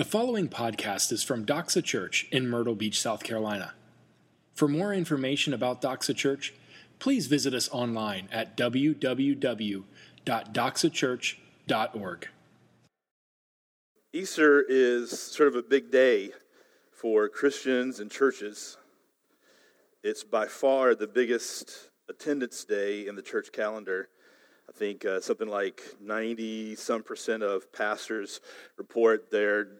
The following podcast is from Doxa Church in Myrtle Beach, South Carolina. For more information about Doxa Church, please visit us online at www.doxachurch.org. Easter is sort of a big day for Christians and churches. It's by far the biggest attendance day in the church calendar. I think uh, something like 90 some percent of pastors report their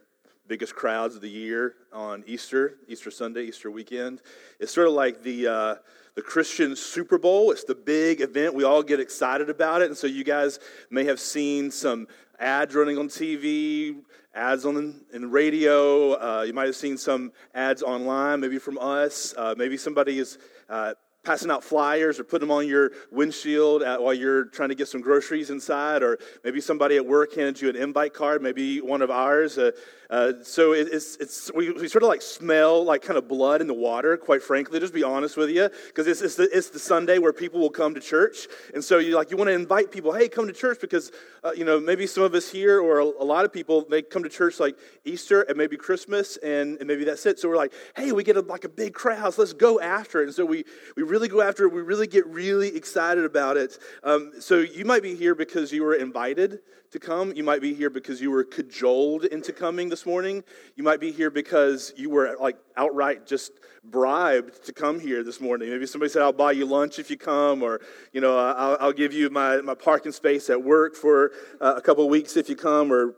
biggest crowds of the year on Easter, Easter Sunday, Easter weekend. It's sort of like the uh, the Christian Super Bowl. It's the big event. We all get excited about it, and so you guys may have seen some ads running on TV, ads on in radio. Uh, you might have seen some ads online, maybe from us. Uh, maybe somebody is uh, passing out flyers or putting them on your windshield at, while you're trying to get some groceries inside, or maybe somebody at work handed you an invite card, maybe one of ours. Uh, uh, so it, it's, it's we, we, sort of like smell like kind of blood in the water, quite frankly, just be honest with you, because it's, it's, the, it's the Sunday where people will come to church. And so you like you want to invite people, hey, come to church because, uh, you know, maybe some of us here or a, a, lot of people, they come to church like Easter and maybe Christmas and, and maybe that's it. So we're like, hey, we get a, like a big crowd, so let's go after it. And so we, we really go after it. We really get really excited about it. Um, so you might be here because you were invited to come. You might be here because you were cajoled into coming this morning. You might be here because you were like outright just bribed to come here this morning. Maybe somebody said, I'll buy you lunch if you come, or, you know, I'll, I'll give you my, my parking space at work for uh, a couple weeks if you come, or,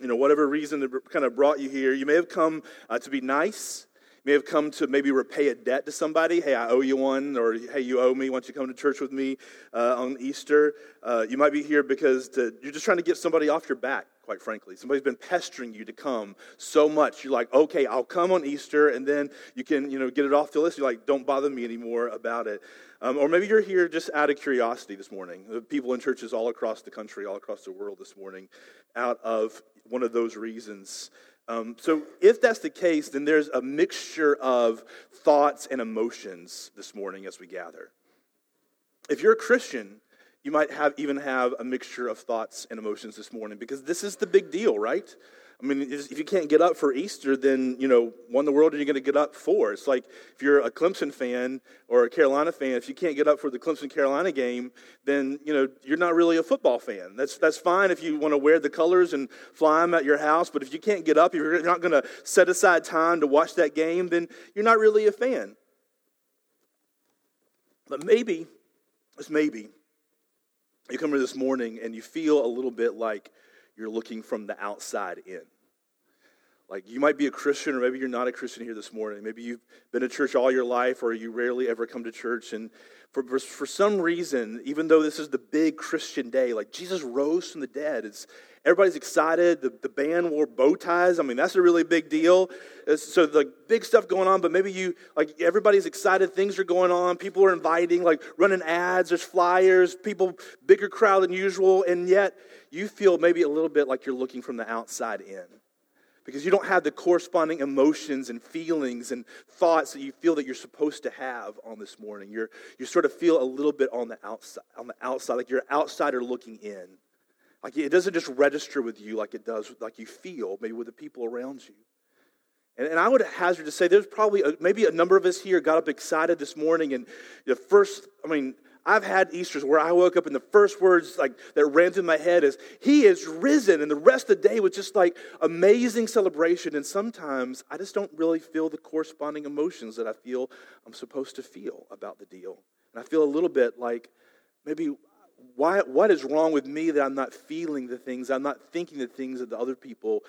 you know, whatever reason that kind of brought you here. You may have come uh, to be nice You may have come to maybe repay a debt to somebody. Hey, I owe you one, or hey, you owe me. Why don't you come to church with me uh, on Easter? Uh, you might be here because to, you're just trying to get somebody off your back, quite frankly. Somebody's been pestering you to come so much. You're like, okay, I'll come on Easter, and then you can, you know, get it off the list. You're like, don't bother me anymore about it. Um, or maybe you're here just out of curiosity this morning. The people in churches all across the country, all across the world this morning, out of one of those reasons. Um, so, if that's the case, then there's a mixture of thoughts and emotions this morning as we gather. If you're a Christian, you might have even have a mixture of thoughts and emotions this morning because this is the big deal, right? I mean, if you can't get up for Easter, then, you know, what in the world are you going to get up for? It's like if you're a Clemson fan or a Carolina fan, if you can't get up for the Clemson Carolina game, then, you know, you're not really a football fan. That's, that's fine if you want to wear the colors and fly them at your house, but if you can't get up, if you're not going to set aside time to watch that game, then you're not really a fan. But maybe, just maybe, you come here this morning and you feel a little bit like, you're looking from the outside in. Like you might be a Christian, or maybe you're not a Christian here this morning. Maybe you've been to church all your life, or you rarely ever come to church. And for, for some reason, even though this is the big Christian day, like Jesus rose from the dead, it's, everybody's excited. The, the band wore bow ties. I mean, that's a really big deal. So the big stuff going on, but maybe you, like everybody's excited. Things are going on. People are inviting, like running ads, there's flyers, people, bigger crowd than usual. And yet, you feel maybe a little bit like you're looking from the outside in because you don't have the corresponding emotions and feelings and thoughts that you feel that you're supposed to have on this morning. You're, you sort of feel a little bit on the outside, on the outside, like you're an outsider looking in. Like it doesn't just register with you like it does, like you feel maybe with the people around you. And, and I would hazard to say there's probably a, maybe a number of us here got up excited this morning, and the first, I mean, I've had Easters where I woke up and the first words like that ran through my head is, He is risen. And the rest of the day was just like amazing celebration. And sometimes I just don't really feel the corresponding emotions that I feel I'm supposed to feel about the deal. And I feel a little bit like maybe why, what is wrong with me that I'm not feeling the things, I'm not thinking the things that the other people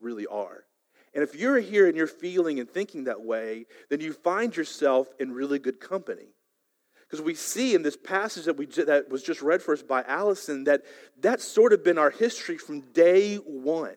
really are. And if you're here and you're feeling and thinking that way, then you find yourself in really good company because we see in this passage that, we, that was just read for us by Allison that that's sort of been our history from day one.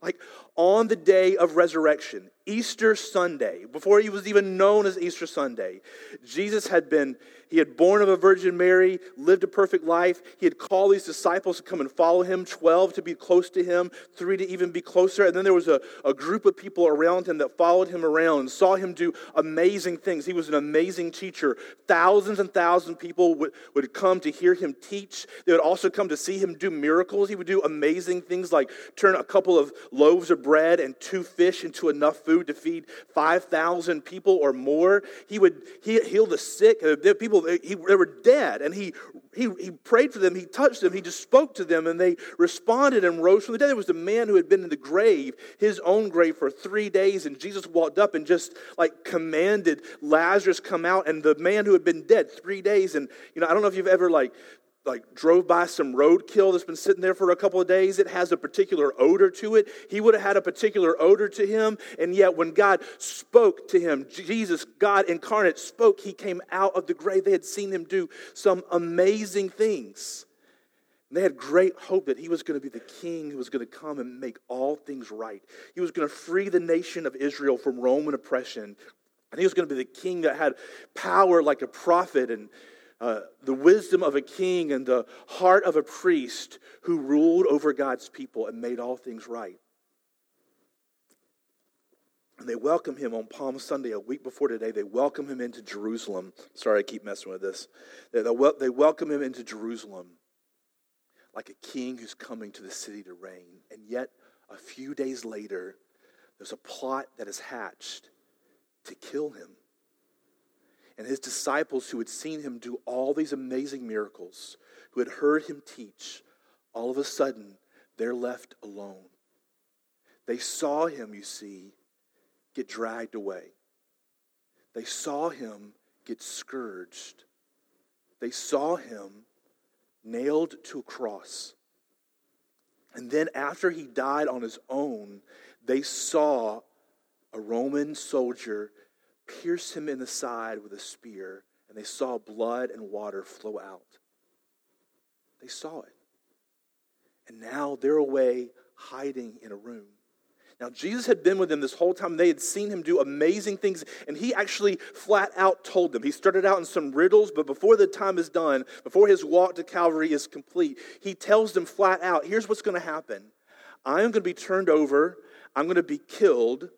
Like on the day of resurrection, Easter Sunday, before he was even known as Easter Sunday, Jesus had been, he had born of a Virgin Mary, lived a perfect life. He had called these disciples to come and follow him, 12 to be close to him, three to even be closer. And then there was a, a group of people around him that followed him around and saw him do amazing things. He was an amazing teacher. Thousands and thousands of people would, would come to hear him teach. They would also come to see him do miracles. He would do amazing things like turn a couple of loaves of bread and two fish into enough food to feed 5,000 people or more. He would he heal the sick. Uh, people, he, they were dead, and he, he, he prayed for them. He touched them. He just spoke to them, and they responded and rose from the dead. There was a man who had been in the grave, his own grave, for three days, and Jesus walked up and just like commanded Lazarus come out, and the man who had been dead three days. And, you know, I don't know if you've ever like like drove by some roadkill that's been sitting there for a couple of days. It has a particular odor to it. He would have had a particular odor to him. And yet when god spoke to him jesus god incarnate spoke he came out of the grave. They had seen him do some amazing things. And they had great hope that he was going to be the king who was going to come and make all things right. He was going to free the nation of israel from roman oppression. And he was going to be the king that had power like a prophet. And uh, the wisdom of a king and the heart of a priest who ruled over God's people and made all things right. And they welcome him on Palm Sunday, a week before today. They welcome him into Jerusalem. Sorry, I keep messing with this. They, they welcome him into Jerusalem like a king who's coming to the city to reign. And yet, a few days later, there's a plot that is hatched to kill him and his disciples who had seen him do all these amazing miracles, who had heard him teach, all of a sudden, they're left alone. They saw him, you see, get dragged away. They saw him get scourged. They saw him nailed to a cross. And then, after he died on his own, they saw a Roman soldier pierced him in the side with a spear, and they saw blood and water flow out. They saw it. And now they're away hiding in a room. Now, Jesus had been with them this whole time. They had seen him do amazing things, and he actually flat out told them. He started out in some riddles, but before the time is done, before his walk to Calvary is complete, he tells them flat out here's what's going to happen I am going to be turned over, I'm going to be killed,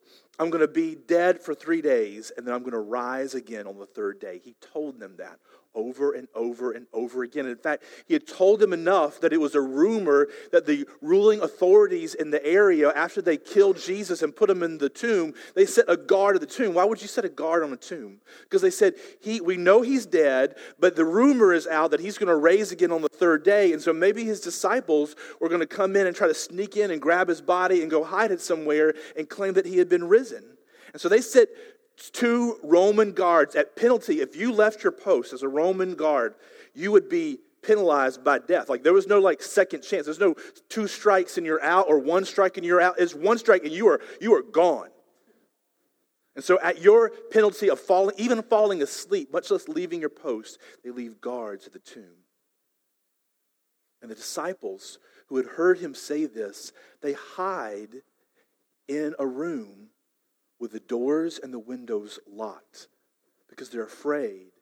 I'm going to be dead for three days, and then I'm going to rise again on the third day. He told them that over and over and over again. In fact, he had told them enough that it was a rumor that the ruling authorities in the area, after they killed Jesus and put him in the tomb, they set a guard at the tomb. Why would you set a guard on a tomb? Because they said, he, We know he's dead, but the rumor is out that he's going to raise again on the third day. And so maybe his disciples were going to come in and try to sneak in and grab his body and go hide it somewhere and claim that he had been risen. And so they set two Roman guards at penalty. If you left your post as a Roman guard, you would be penalized by death. Like there was no like second chance. There's no two strikes and you're out or one strike and you're out. It's one strike and you are you are gone. And so at your penalty of falling, even falling asleep, much less leaving your post, they leave guards at the tomb. And the disciples who had heard him say this, they hide in a room with the doors and the windows locked because they're afraid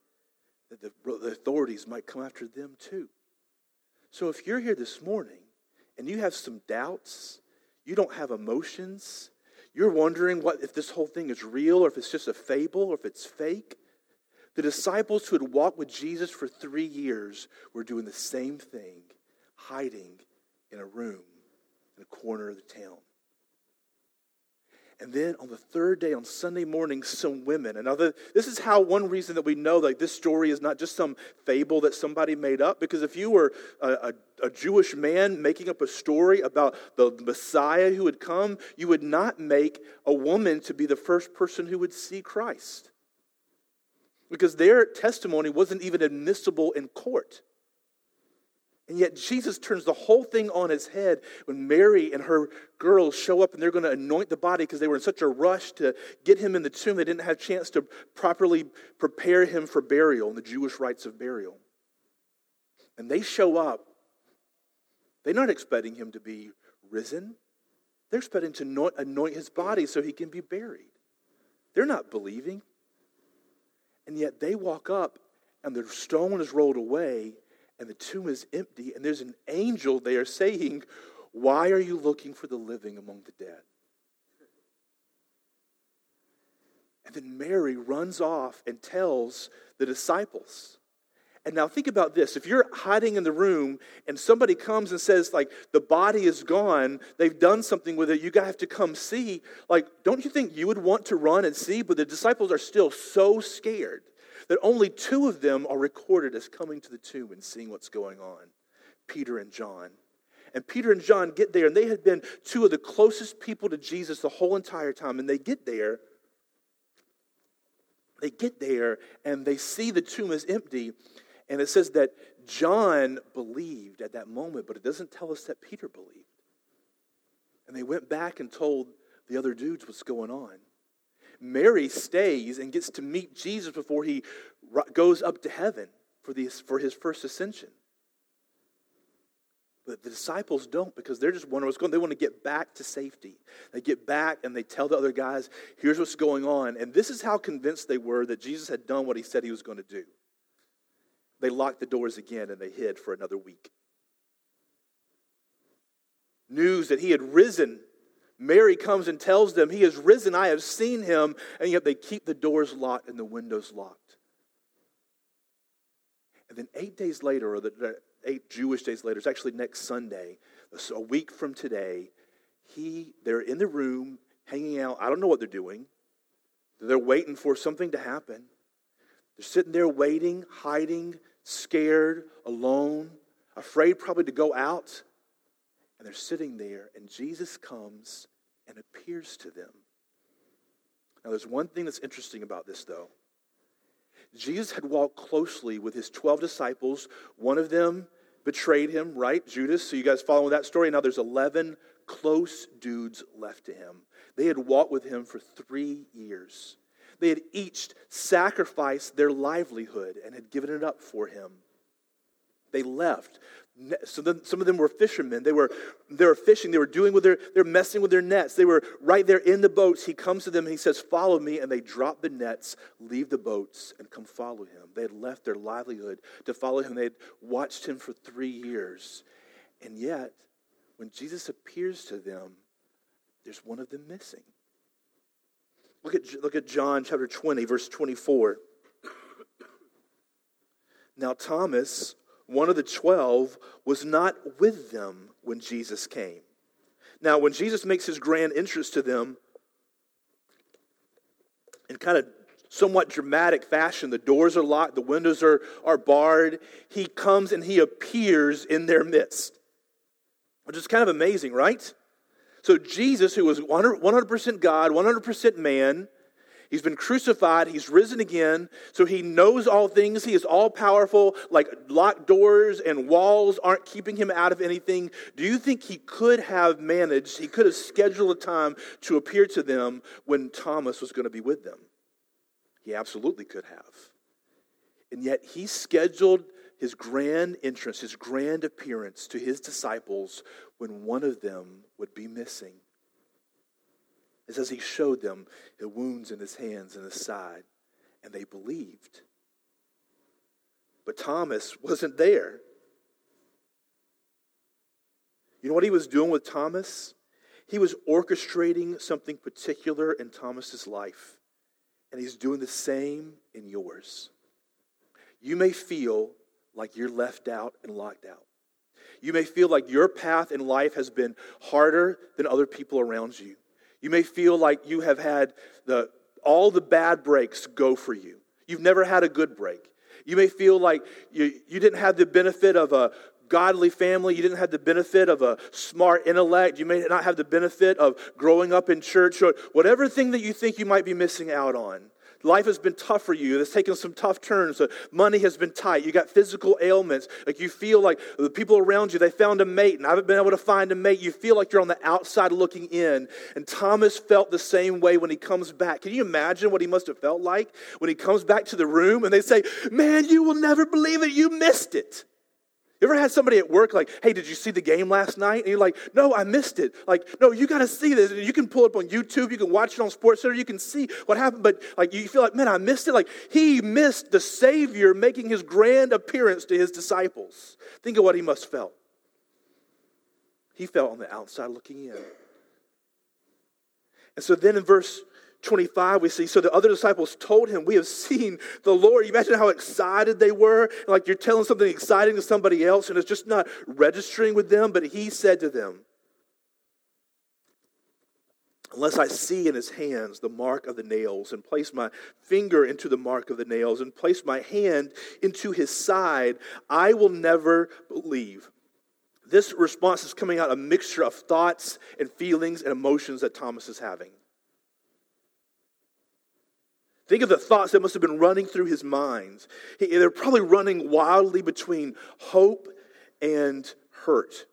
that the, the authorities might come after them too. So if you're here this morning and you have some doubts, you don't have emotions, you're wondering what if this whole thing is real or if it's just a fable or if it's fake. The disciples who had walked with Jesus for three years were doing the same thing, hiding in a room in a corner of the town. And then on the third day, on Sunday morning, some women. And other, this is how one reason that we know like this story is not just some fable that somebody made up. Because if you were a, a, a Jewish man making up a story about the Messiah who would come, you would not make a woman to be the first person who would see Christ. Because their testimony wasn't even admissible in court. And yet Jesus turns the whole thing on its head when Mary and her girls show up and they're going to anoint the body because they were in such a rush to get him in the tomb they didn't have a chance to properly prepare him for burial and the Jewish rites of burial. And they show up. They're not expecting him to be risen. They're expecting to anoint his body so he can be buried. They're not believing. And yet they walk up and the stone is rolled away and the tomb is empty and there's an angel there saying, Why are you looking for the living among the dead? And then Mary runs off and tells the disciples. And now think about this. If you're hiding in the room and somebody comes and says, like, the body is gone, they've done something with it, you guys have to come see, like, don't you think you would want to run and see? But the disciples are still so scared that only two of them are recorded as coming to the tomb and seeing what's going on Peter and John. And Peter and John get there, and they had been two of the closest people to Jesus the whole entire time. And they get there, they get there, and they see the tomb is empty. And it says that John believed at that moment, but it doesn't tell us that Peter believed. And they went back and told the other dudes what's going on. Mary stays and gets to meet Jesus before he goes up to heaven for, the, for his first ascension. But the disciples don't because they're just wondering what's going on. They want to get back to safety. They get back and they tell the other guys, here's what's going on. And this is how convinced they were that Jesus had done what he said he was going to do they locked the doors again and they hid for another week. News that he had risen. Mary comes and tells them, He has risen, I have seen him, and yet they keep the doors locked and the windows locked. And then eight days later, or the eight Jewish days later, it's actually next Sunday, a week from today, he, they're in the room hanging out. I don't know what they're doing. They're waiting for something to happen. They're sitting there waiting, hiding, scared, alone, afraid probably to go out. And they're sitting there, and Jesus comes and appears to them. Now, there's one thing that's interesting about this, though. Jesus had walked closely with his 12 disciples. One of them betrayed him, right? Judas. So, you guys following that story? Now, there's 11 close dudes left to him. They had walked with him for three years. They had each sacrificed their livelihood and had given it up for him. They left. So then some of them were fishermen. They were, they were fishing. They were doing with their, they're messing with their nets. They were right there in the boats. He comes to them and he says, Follow me. And they drop the nets, leave the boats, and come follow him. They had left their livelihood to follow him. They had watched him for three years. And yet, when Jesus appears to them, there's one of them missing. Look at, look at John chapter 20, verse 24. Now, Thomas, one of the twelve, was not with them when Jesus came. Now, when Jesus makes his grand entrance to them, in kind of somewhat dramatic fashion, the doors are locked, the windows are, are barred. He comes and he appears in their midst, which is kind of amazing, right? So, Jesus, who was 100% God, 100% man, he's been crucified, he's risen again, so he knows all things, he is all powerful, like locked doors and walls aren't keeping him out of anything. Do you think he could have managed, he could have scheduled a time to appear to them when Thomas was going to be with them? He absolutely could have. And yet, he scheduled his grand entrance, his grand appearance to his disciples when one of them would be missing. It says he showed them the wounds in his hands and his side, and they believed. But Thomas wasn't there. You know what he was doing with Thomas? He was orchestrating something particular in Thomas's life, and he's doing the same in yours. You may feel like you're left out and locked out. You may feel like your path in life has been harder than other people around you. You may feel like you have had the, all the bad breaks go for you. You've never had a good break. You may feel like you, you didn't have the benefit of a godly family. You didn't have the benefit of a smart intellect. You may not have the benefit of growing up in church or whatever thing that you think you might be missing out on. Life has been tough for you. It's taken some tough turns. money has been tight. You got physical ailments. Like you feel like the people around you, they found a mate and I haven't been able to find a mate. You feel like you're on the outside looking in. And Thomas felt the same way when he comes back. Can you imagine what he must have felt like when he comes back to the room and they say, Man, you will never believe it. You missed it. You ever had somebody at work like, hey, did you see the game last night? And you're like, no, I missed it. Like, no, you got to see this. You can pull up on YouTube. You can watch it on SportsCenter. You can see what happened. But like, you feel like, man, I missed it. Like, he missed the Savior making his grand appearance to his disciples. Think of what he must felt. He felt on the outside looking in. And so then in verse 25, we see, so the other disciples told him, We have seen the Lord. You imagine how excited they were? Like you're telling something exciting to somebody else, and it's just not registering with them. But he said to them, Unless I see in his hands the mark of the nails, and place my finger into the mark of the nails, and place my hand into his side, I will never believe. This response is coming out a mixture of thoughts and feelings and emotions that Thomas is having. Think of the thoughts that must have been running through his mind. They're probably running wildly between hope and hurt.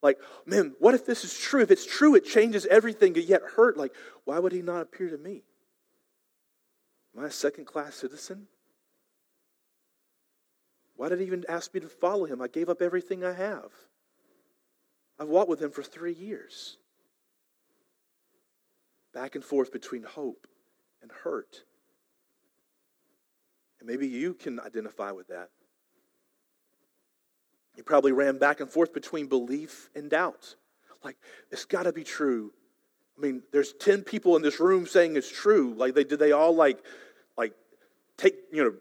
Like, man, what if this is true? If it's true, it changes everything, yet hurt. Like, why would he not appear to me? Am I a second class citizen? Why did he even ask me to follow him? I gave up everything I have. I've walked with him for three years. Back and forth between hope and hurt. And maybe you can identify with that. You probably ran back and forth between belief and doubt. Like, it's got to be true. I mean, there's 10 people in this room saying it's true. Like, they did they all like, like, take, you know,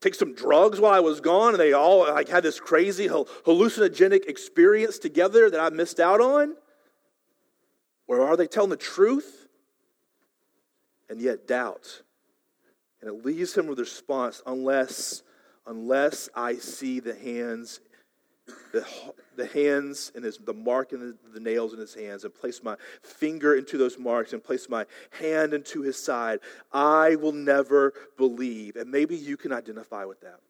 take some drugs while I was gone and they all like had this crazy hallucinogenic experience together that I missed out on? Or are they telling the truth? And yet doubt. And it leaves him with a response unless, unless I see the hands, the, the hands and his, the mark and the, the nails in his hands, and place my finger into those marks and place my hand into his side, I will never believe. And maybe you can identify with that.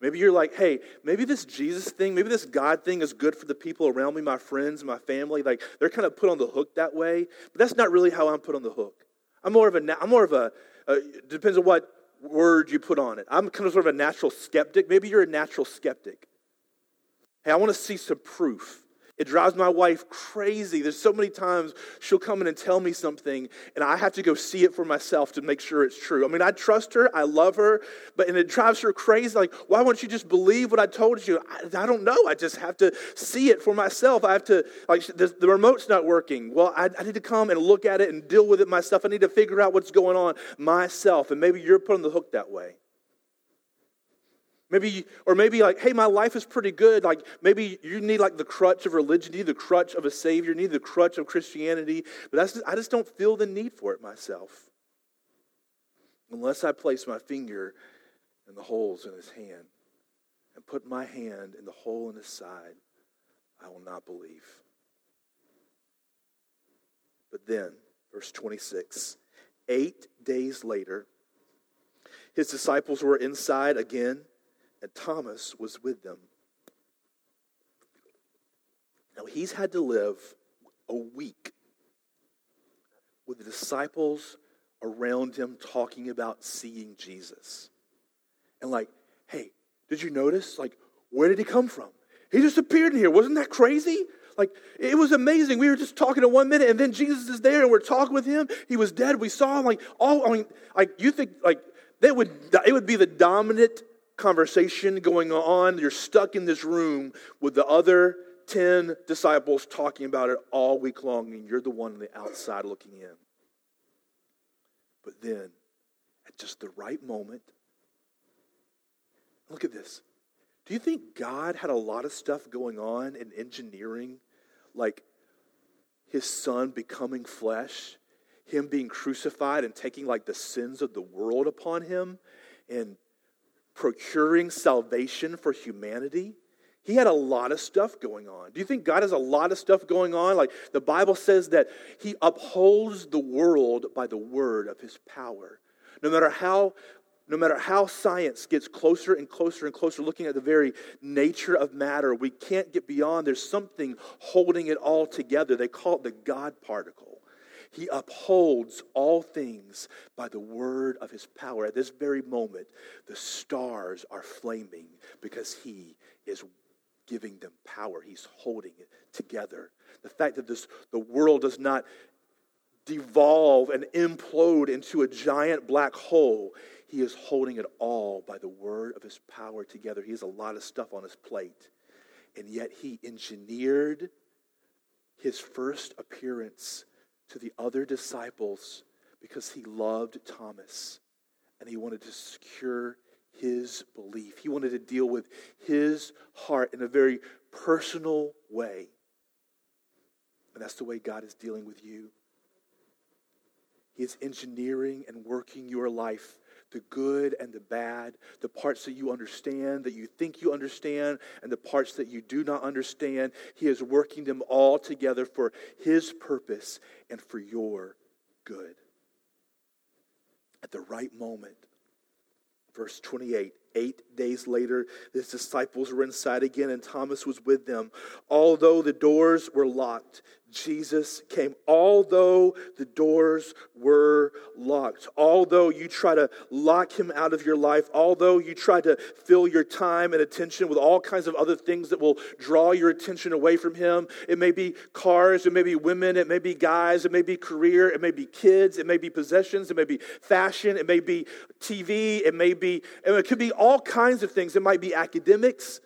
Maybe you're like, hey, maybe this Jesus thing, maybe this God thing is good for the people around me, my friends, my family. Like they're kind of put on the hook that way, but that's not really how I'm put on the hook. I'm more of a, I'm more of a, uh, depends on what word you put on it. I'm kind of sort of a natural skeptic. Maybe you're a natural skeptic. Hey, I want to see some proof. It drives my wife crazy. There's so many times she'll come in and tell me something, and I have to go see it for myself to make sure it's true. I mean, I trust her, I love her, but and it drives her crazy. Like, why won't you just believe what I told you? I, I don't know. I just have to see it for myself. I have to, like, the, the remote's not working. Well, I, I need to come and look at it and deal with it myself. I need to figure out what's going on myself. And maybe you're put on the hook that way. Maybe, or maybe like, hey, my life is pretty good. Like, maybe you need like the crutch of religion, you need the crutch of a savior, you need the crutch of Christianity. But that's just, I just don't feel the need for it myself. Unless I place my finger in the holes in his hand and put my hand in the hole in his side, I will not believe. But then, verse 26, eight days later, his disciples were inside again and Thomas was with them. Now, he's had to live a week with the disciples around him talking about seeing Jesus. And, like, hey, did you notice? Like, where did he come from? He just appeared in here. Wasn't that crazy? Like, it was amazing. We were just talking in one minute, and then Jesus is there, and we're talking with him. He was dead. We saw him. Like, all, I mean, like, you think, like, that would, it would be the dominant conversation going on. You're stuck in this room with the other 10 disciples talking about it all week long, and you're the one on the outside looking in. But then, at just the right moment, look at this. Do you think God had a lot of stuff going on in engineering, like his son becoming flesh, him being crucified and taking like the sins of the world upon him, and procuring salvation for humanity. He had a lot of stuff going on. Do you think God has a lot of stuff going on? Like the Bible says that He upholds the world by the word of His power. No matter how no matter how science gets closer and closer and closer, looking at the very nature of matter, we can't get beyond. There's something holding it all together. They call it the God particle. He upholds all things by the word of his power. At this very moment, the stars are flaming because he is giving them power. He's holding it together. The fact that this, the world does not devolve and implode into a giant black hole, he is holding it all by the word of his power together. He has a lot of stuff on his plate. And yet he engineered his first appearance to the other disciples because he loved Thomas and he wanted to secure his belief. He wanted to deal with his heart in a very personal way. And that's the way God is dealing with you. He is engineering and working your life the good and the bad, the parts that you understand, that you think you understand, and the parts that you do not understand. He is working them all together for His purpose and for your good. At the right moment, verse 28 Eight days later, his disciples were inside again, and Thomas was with them. Although the doors were locked, Jesus came. Although the doors were locked, although you try to lock him out of your life, although you try to fill your time and attention with all kinds of other things that will draw your attention away from him, it may be cars, it may be women, it may be guys, it may be career, it may be kids, it may be possessions, it may be fashion, it may be TV, it may be, it could be all kinds of things. It might be academics,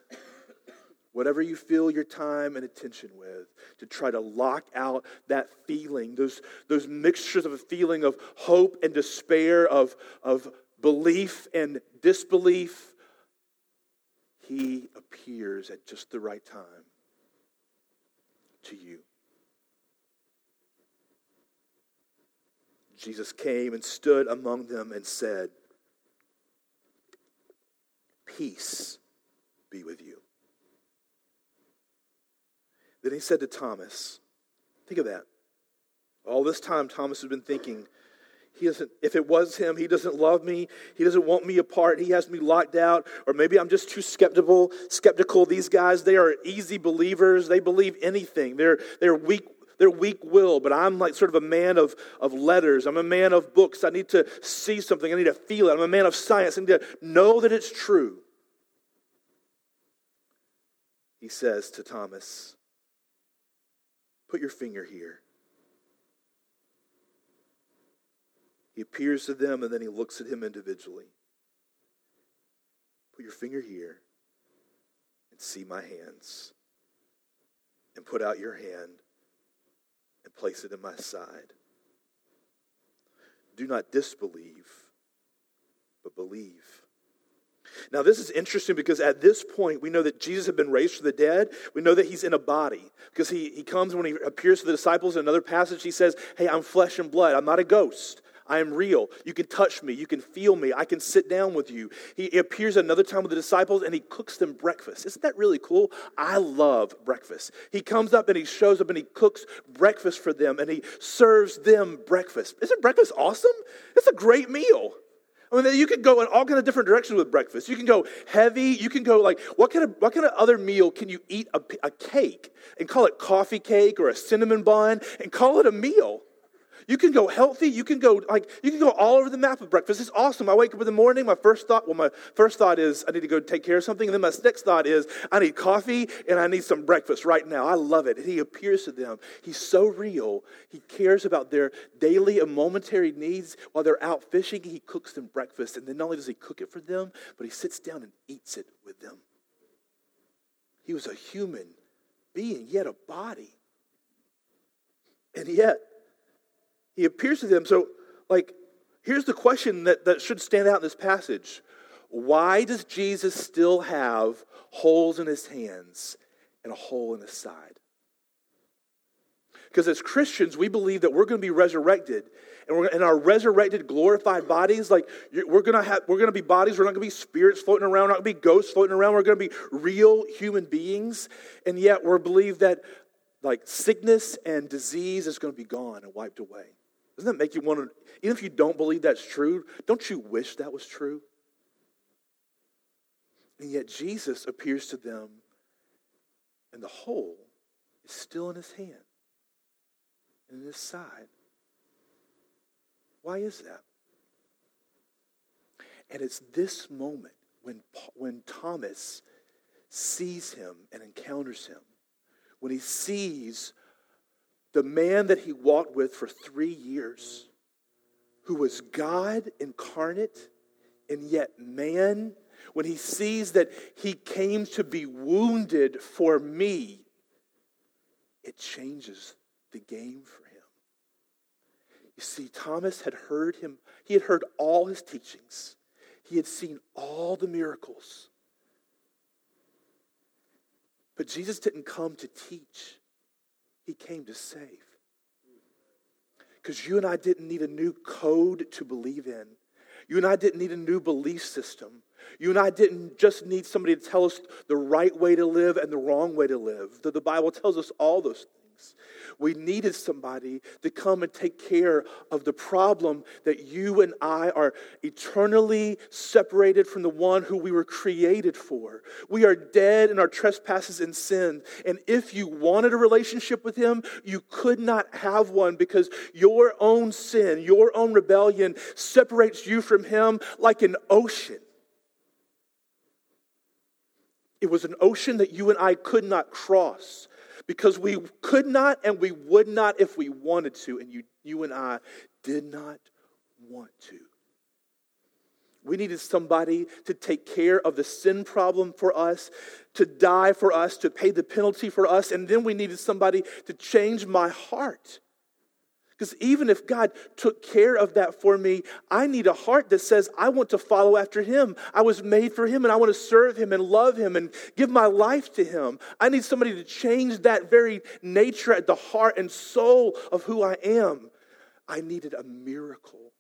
whatever you fill your time and attention with, to try to lock out that feeling, those, those mixtures of a feeling of hope and despair, of, of belief and disbelief. He appears at just the right time to you. Jesus came and stood among them and said, Peace be with you. Then he said to Thomas, Think of that. All this time, Thomas has been thinking, he doesn't, if it was him, he doesn't love me. He doesn't want me apart. He has me locked out. Or maybe I'm just too skeptical. Skeptical. These guys, they are easy believers. They believe anything. They're, they're weak they're weak willed, but I'm like sort of a man of, of letters. I'm a man of books. I need to see something. I need to feel it. I'm a man of science. I need to know that it's true. He says to Thomas, Put your finger here. He appears to them and then he looks at him individually. Put your finger here and see my hands. And put out your hand and place it in my side. Do not disbelieve, but believe. Now, this is interesting because at this point, we know that Jesus had been raised from the dead. We know that he's in a body because he, he comes when he appears to the disciples in another passage. He says, Hey, I'm flesh and blood. I'm not a ghost. I am real. You can touch me. You can feel me. I can sit down with you. He appears another time with the disciples and he cooks them breakfast. Isn't that really cool? I love breakfast. He comes up and he shows up and he cooks breakfast for them and he serves them breakfast. Isn't breakfast awesome? It's a great meal. I mean, you could go in all kind of different directions with breakfast. You can go heavy. You can go like, what kind of what kind of other meal can you eat a, a cake and call it coffee cake or a cinnamon bun and call it a meal? You can go healthy. You can go like you can go all over the map with breakfast. It's awesome. I wake up in the morning. My first thought, well, my first thought is I need to go take care of something, and then my next thought is I need coffee and I need some breakfast right now. I love it. He appears to them. He's so real. He cares about their daily and momentary needs while they're out fishing. He cooks them breakfast, and then not only does he cook it for them, but he sits down and eats it with them. He was a human being. Had a body. And yet, he appears to them. So, like, here's the question that, that should stand out in this passage Why does Jesus still have holes in his hands and a hole in his side? Because as Christians, we believe that we're going to be resurrected, and we're in our resurrected, glorified bodies. Like we're going to have, we're going to be bodies. We're not going to be spirits floating around. We're not going to be ghosts floating around. We're going to be real human beings, and yet we're believed that like sickness and disease is going to be gone and wiped away. Doesn't that make you want to, even if you don't believe that's true, don't you wish that was true? And yet Jesus appears to them, and the hole is still in his hand and in his side. Why is that? And it's this moment when, when Thomas sees him and encounters him, when he sees the man that he walked with for three years, who was God incarnate and yet man, when he sees that he came to be wounded for me, it changes the game for him. You see, Thomas had heard him, he had heard all his teachings, he had seen all the miracles. But Jesus didn't come to teach, he came to save. Because you and I didn't need a new code to believe in. You and I didn't need a new belief system. You and I didn't just need somebody to tell us the right way to live and the wrong way to live. The, the Bible tells us all those We needed somebody to come and take care of the problem that you and I are eternally separated from the one who we were created for. We are dead in our trespasses and sin. And if you wanted a relationship with Him, you could not have one because your own sin, your own rebellion separates you from Him like an ocean. It was an ocean that you and I could not cross because we could not and we would not if we wanted to, and you, you and I did not want to. We needed somebody to take care of the sin problem for us, to die for us, to pay the penalty for us, and then we needed somebody to change my heart. Because even if God took care of that for me, I need a heart that says, I want to follow after Him. I was made for Him and I want to serve Him and love Him and give my life to Him. I need somebody to change that very nature at the heart and soul of who I am. I needed a miracle.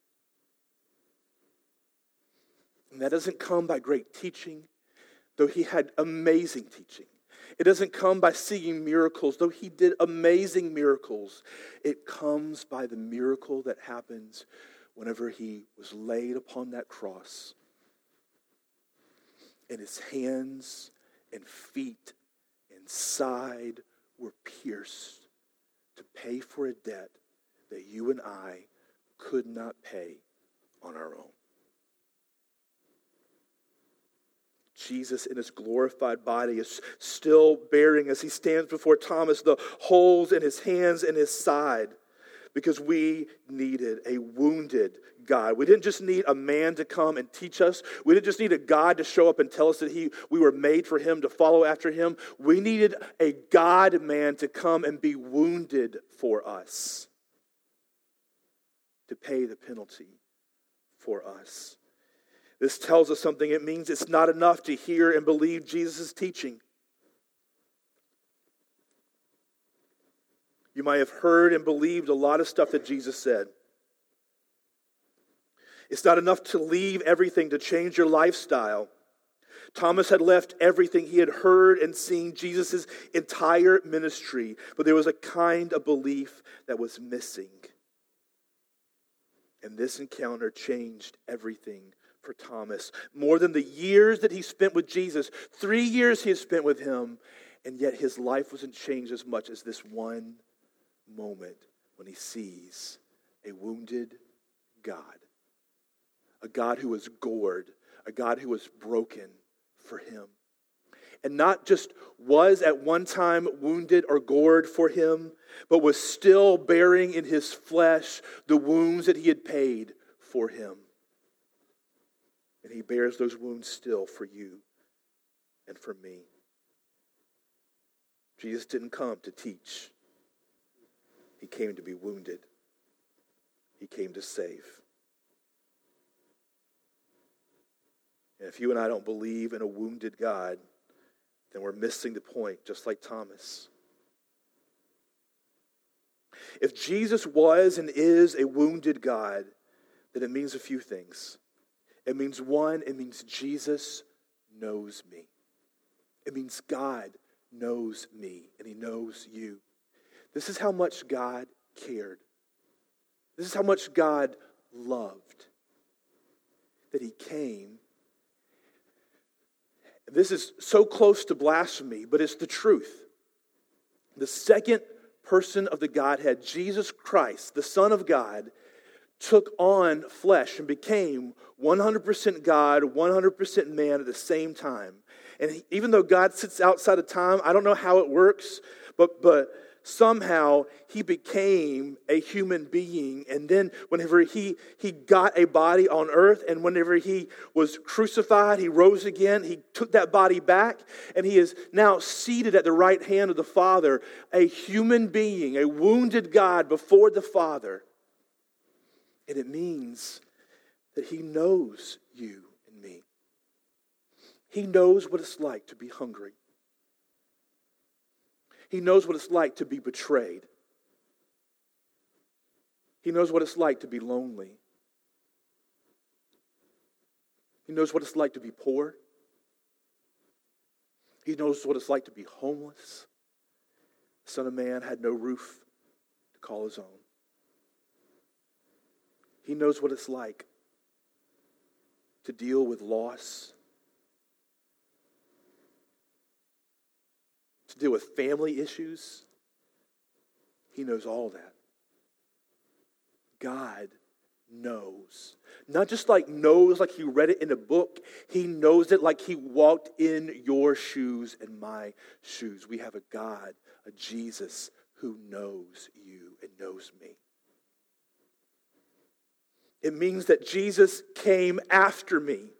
And that doesn't come by great teaching, though He had amazing teaching. It doesn't come by seeing miracles, though he did amazing miracles. It comes by the miracle that happens whenever he was laid upon that cross and his hands and feet and side were pierced to pay for a debt that you and I could not pay on our own. Jesus in his glorified body is still bearing as he stands before Thomas the holes in his hands and his side because we needed a wounded God. We didn't just need a man to come and teach us. We didn't just need a God to show up and tell us that he, we were made for him to follow after him. We needed a God man to come and be wounded for us, to pay the penalty for us. This tells us something. It means it's not enough to hear and believe Jesus' teaching. You might have heard and believed a lot of stuff that Jesus said. It's not enough to leave everything to change your lifestyle. Thomas had left everything he had heard and seen Jesus' entire ministry, but there was a kind of belief that was missing. And this encounter changed everything for Thomas. More than the years that he spent with Jesus, three years he had spent with him, and yet his life wasn't changed as much as this one moment when he sees a wounded God, a God who was gored, a God who was broken for him. And not just was at one time wounded or gored for him, but was still bearing in his flesh the wounds that he had paid for him. And he bears those wounds still for you and for me. Jesus didn't come to teach, he came to be wounded, he came to save. And if you and I don't believe in a wounded God, then we're missing the point, just like Thomas. If Jesus was and is a wounded God, then it means a few things. It means one, it means Jesus knows me. It means God knows me and he knows you. This is how much God cared. This is how much God loved. That he came. This is so close to blasphemy, but it's the truth. The second person of the Godhead, Jesus Christ, the Son of God, took on flesh and became 100% God, 100% man at the same time. And even though God sits outside of time, I don't know how it works, but, but somehow he became a human being. And then, whenever he, he got a body on earth, and whenever he was crucified, he rose again, he took that body back, and he is now seated at the right hand of the Father, a human being, a wounded God before the Father. And it means that he knows you and me. He knows what it's like to be hungry. He knows what it's like to be betrayed. He knows what it's like to be lonely. He knows what it's like to be poor. He knows what it's like to be homeless. The Son of Man had no roof to call his own. He knows what it's like to deal with loss to deal with family issues. He knows all that. God knows. Not just like knows like he read it in a book, he knows it like he walked in your shoes and my shoes. We have a God, a Jesus who knows you and knows me. It means that Jesus came after me.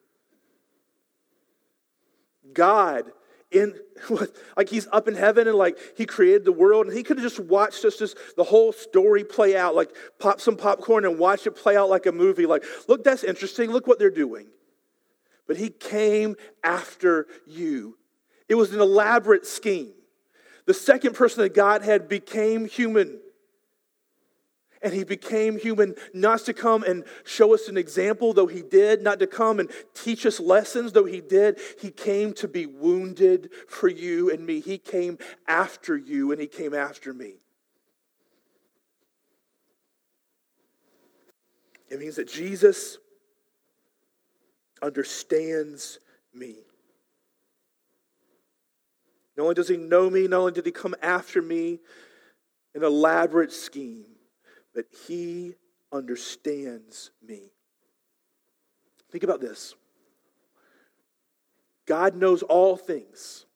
God in like he's up in heaven and like he created the world and he could have just watched us just the whole story play out like pop some popcorn and watch it play out like a movie. Like look that's interesting. Look what they're doing. But he came after you. It was an elaborate scheme. The second person of godhead became human and he became human not to come and show us an example, though he did, not to come and teach us lessons, though he did. He came to be wounded for you and me. He came after you and he came after me. It means that Jesus understands me. Not only does he know me, not only did he come after me, an elaborate scheme but he understands me. Think about this God knows all things.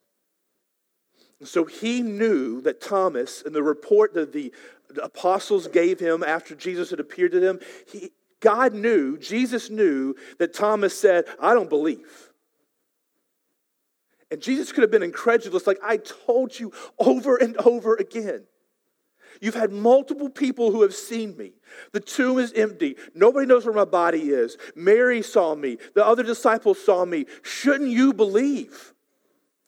so he knew that Thomas, in the report that the apostles gave him after Jesus had appeared to them, he, God knew, Jesus knew that Thomas said, I don't believe. And Jesus could have been incredulous, like, I told you over and over again. You've had multiple people who have seen me. The tomb is empty. Nobody knows where my body is. Mary saw me. The other disciples saw me. Shouldn't you believe?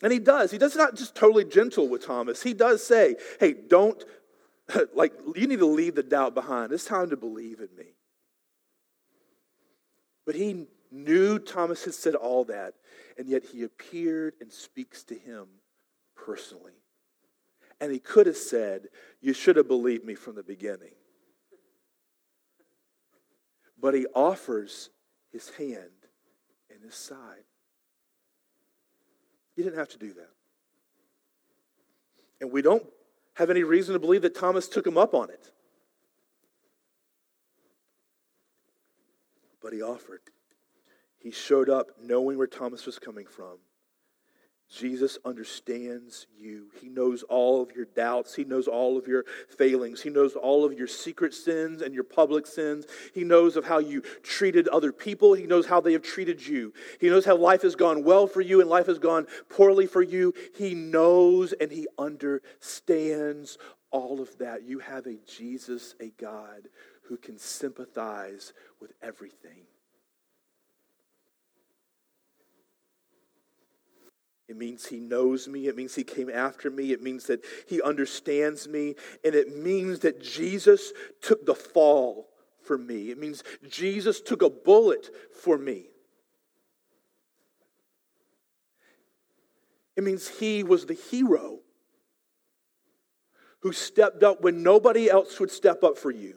And he does. He does not just totally gentle with Thomas. He does say, hey, don't, like, you need to leave the doubt behind. It's time to believe in me. But he knew Thomas had said all that, and yet he appeared and speaks to him personally. And he could have said, You should have believed me from the beginning. But he offers his hand and his side. He didn't have to do that. And we don't have any reason to believe that Thomas took him up on it. But he offered. He showed up knowing where Thomas was coming from Jesus understands you. He knows all of your doubts. He knows all of your failings. He knows all of your secret sins and your public sins. He knows of how you treated other people. He knows how they have treated you. He knows how life has gone well for you and life has gone poorly for you. He knows and he understands all of that. You have a Jesus, a God who can sympathize with everything. It means he knows me. It means he came after me. It means that he understands me. And it means that Jesus took the fall for me. It means Jesus took a bullet for me. It means he was the hero who stepped up when nobody else would step up for you.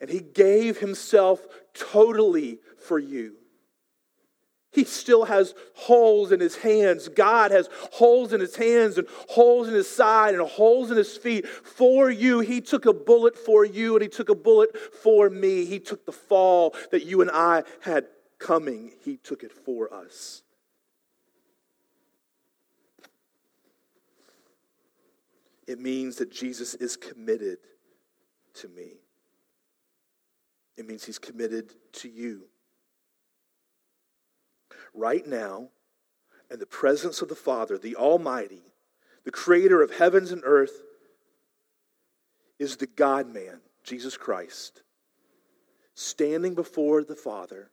And he gave himself totally for you. He still has holes in his hands. God has holes in his hands and holes in his side and holes in his feet for you. He took a bullet for you and he took a bullet for me. He took the fall that you and I had coming, he took it for us. It means that Jesus is committed to me. It means he's committed to you right now in the presence of the Father, the Almighty, the creator of heavens and earth, is the God man, Jesus Christ, standing before the Father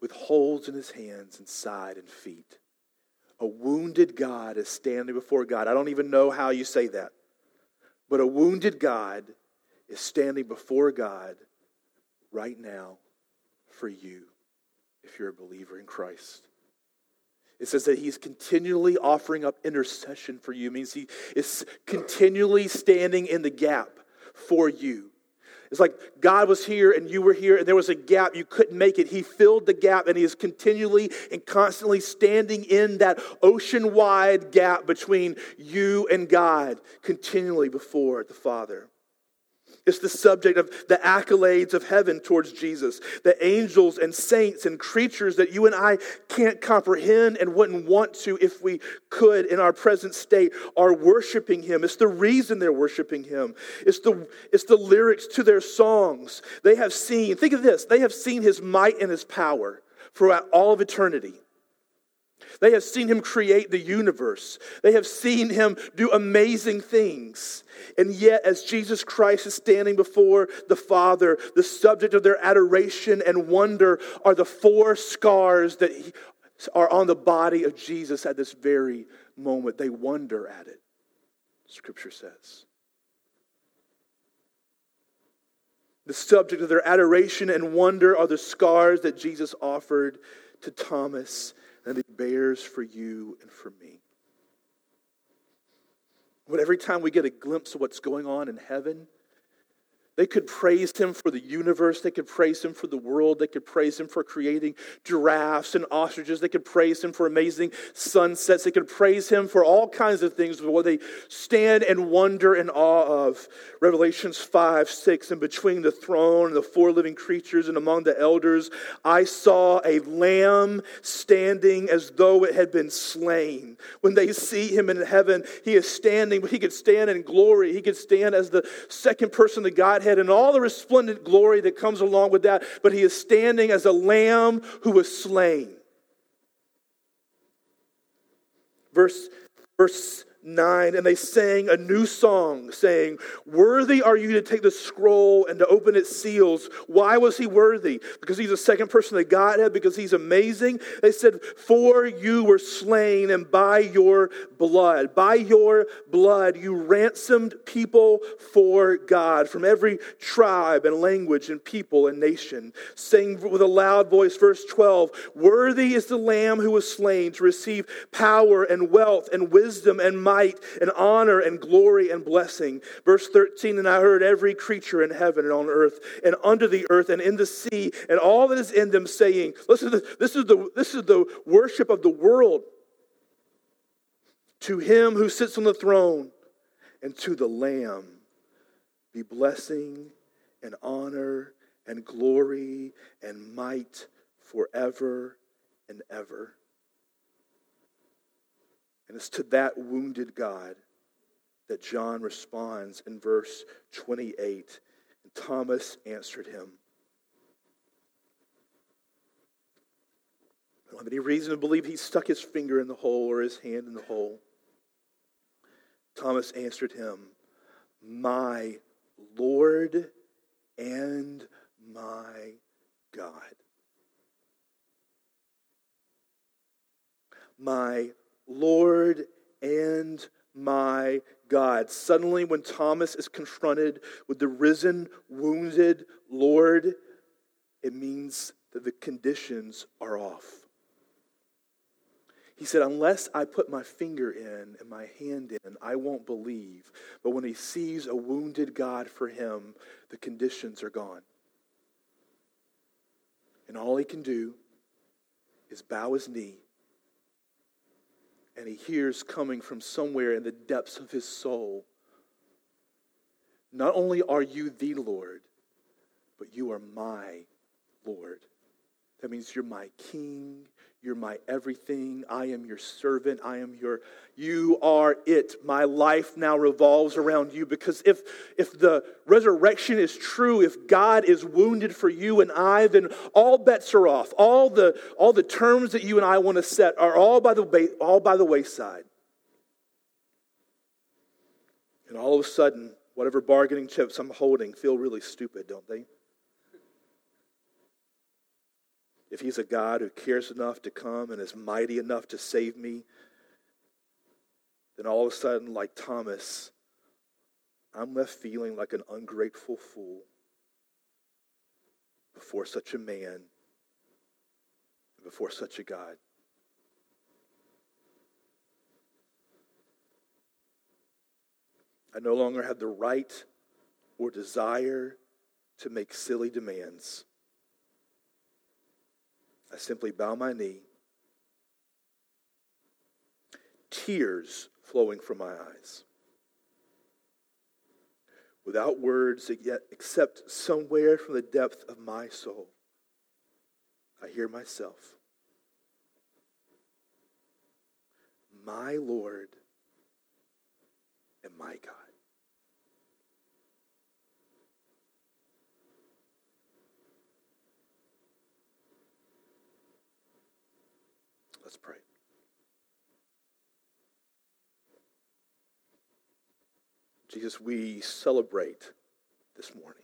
with holes in his hands and side and feet. A wounded God is standing before God. I don't even know how you say that, but a wounded God is standing before God right now for you if you're a believer in Christ. It says that he's continually offering up intercession for you. It means he is continually standing in the gap for you. It's like God was here and you were here and there was a gap. You couldn't make it. He filled the gap and He is continually and constantly standing in that ocean wide gap between you and God, continually before the Father. It's the subject of the accolades of heaven towards Jesus. The angels and saints and creatures that you and I can't comprehend and wouldn't want to if we could in our present state are worshiping him. It's the reason they're worshiping him. It's the, it's the lyrics to their songs. They have seen, think of this, they have seen his might and his power throughout all of eternity. They have seen him create the universe. They have seen him do amazing things. And yet, as Jesus Christ is standing before the Father, the subject of their adoration and wonder are the four scars that are on the body of Jesus at this very moment. They wonder at it, Scripture says. The subject of their adoration and wonder are the scars that Jesus offered to Thomas and he bears for you and for me. But every time we get a glimpse of what's going on in heaven, they could praise him for the universe. They could praise him for the world. They could praise him for creating giraffes and ostriches. They could praise him for amazing sunsets. They could praise him for all kinds of things, what they stand and wonder in awe of. Revelations 5, 6, and between the throne and the four living creatures and among the elders, I saw a lamb standing as though it had been slain. When they see him in heaven, he is standing, but he could stand in glory. He could stand as the second person of Godhead Godhead and all the resplendent glory that comes along with that, but he is standing as a lamb who was slain. Verse, verse 9 and they sang a new song saying worthy are you to take the scroll and to open its seals. Why was he worthy? Because he's the second person of godhead because he's amazing? They said for you were slain and by your blood by your blood you ransomed people for god from every tribe and language and people and nation. Saying with a loud voice verse 12 worthy is the lamb who was slain to receive power and wealth and wisdom and might and honor and glory and blessing. Verse 13, and I heard every creature in heaven and on earth and under the earth and in the sea and all that is in them saying, listen, this is the, this is the worship of the world. To him who sits on the throne and to the Lamb be blessing and honor and glory and might forever and ever. And it's to that wounded God that John responds in verse 28. And Thomas answered him. I don't have any reason to believe he stuck his finger in the hole or his hand in the hole. Thomas answered him, My Lord and my God. My Lord and my God. Suddenly, when Thomas is confronted with the risen, wounded Lord, it means that the conditions are off. He said, Unless I put my finger in and my hand in, I won't believe. But when he sees a wounded God for him, the conditions are gone. And all he can do is bow his knee and he hears coming from somewhere in the depths of his soul Not only are you the Lord, but you are my Lord. That means you're my king, you're my everything. I am your servant. I am your, you are it. My life now revolves around you because if, if the resurrection is true, if God is wounded for you and I, then all bets are off. All the, all the terms that you and I want to set are all by the, all by the wayside. And all of a sudden, whatever bargaining chips I'm holding feel really stupid, don't they? If he's a God who cares enough to come and is mighty enough to save me, then all of a sudden, like Thomas, I'm left feeling like an ungrateful fool before such a man, and before such a God. I no longer have the right or desire to make silly demands. I simply bow my knee, tears flowing from my eyes. Without words, yet except somewhere from the depth of my soul, I hear myself. My Lord and my God. Let's pray. Jesus, we celebrate this morning.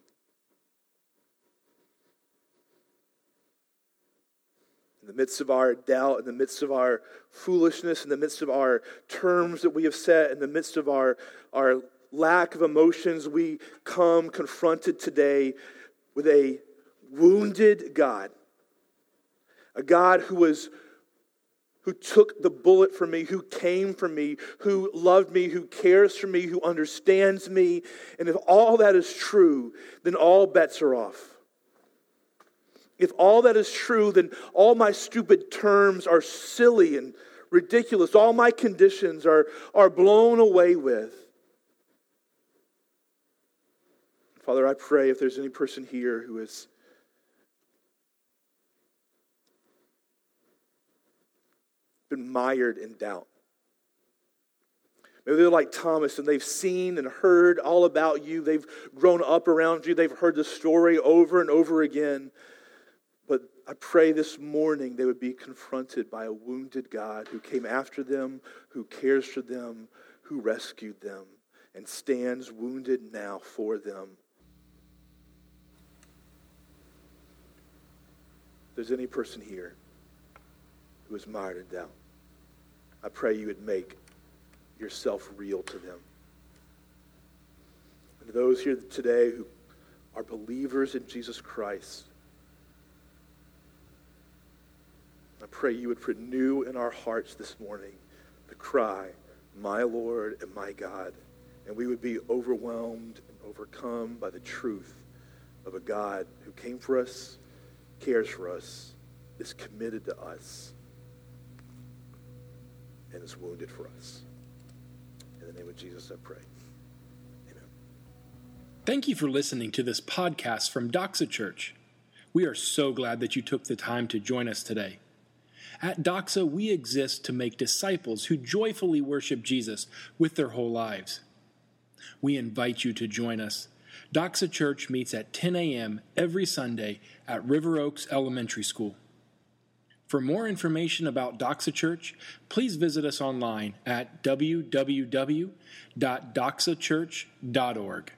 In the midst of our doubt, in the midst of our foolishness, in the midst of our terms that we have set, in the midst of our, our lack of emotions, we come confronted today with a wounded God. A God who was who took the bullet for me, who came for me, who loved me, who cares for me, who understands me. And if all that is true, then all bets are off. If all that is true, then all my stupid terms are silly and ridiculous. All my conditions are, are blown away with. Father, I pray if there's any person here who is been mired in doubt. Maybe they're like Thomas and they've seen and heard all about you. They've grown up around you. They've heard the story over and over again. But I pray this morning they would be confronted by a wounded God who came after them, who cares for them, who rescued them, and stands wounded now for them. If there's any person here who is mired in doubt, I pray you would make yourself real to them. And to those here today who are believers in Jesus Christ, I pray you would renew in our hearts this morning the cry, My Lord and my God. And we would be overwhelmed and overcome by the truth of a God who came for us, cares for us, is committed to us and is wounded for us. In the name of Jesus, I pray. Amen. Thank you for listening to this podcast from Doxa Church. We are so glad that you took the time to join us today. At Doxa, we exist to make disciples who joyfully worship Jesus with their whole lives. We invite you to join us. Doxa Church meets at 10 a.m. every Sunday at River Oaks Elementary School. For more information about Doxa Church, please visit us online at www.doxachurch.org.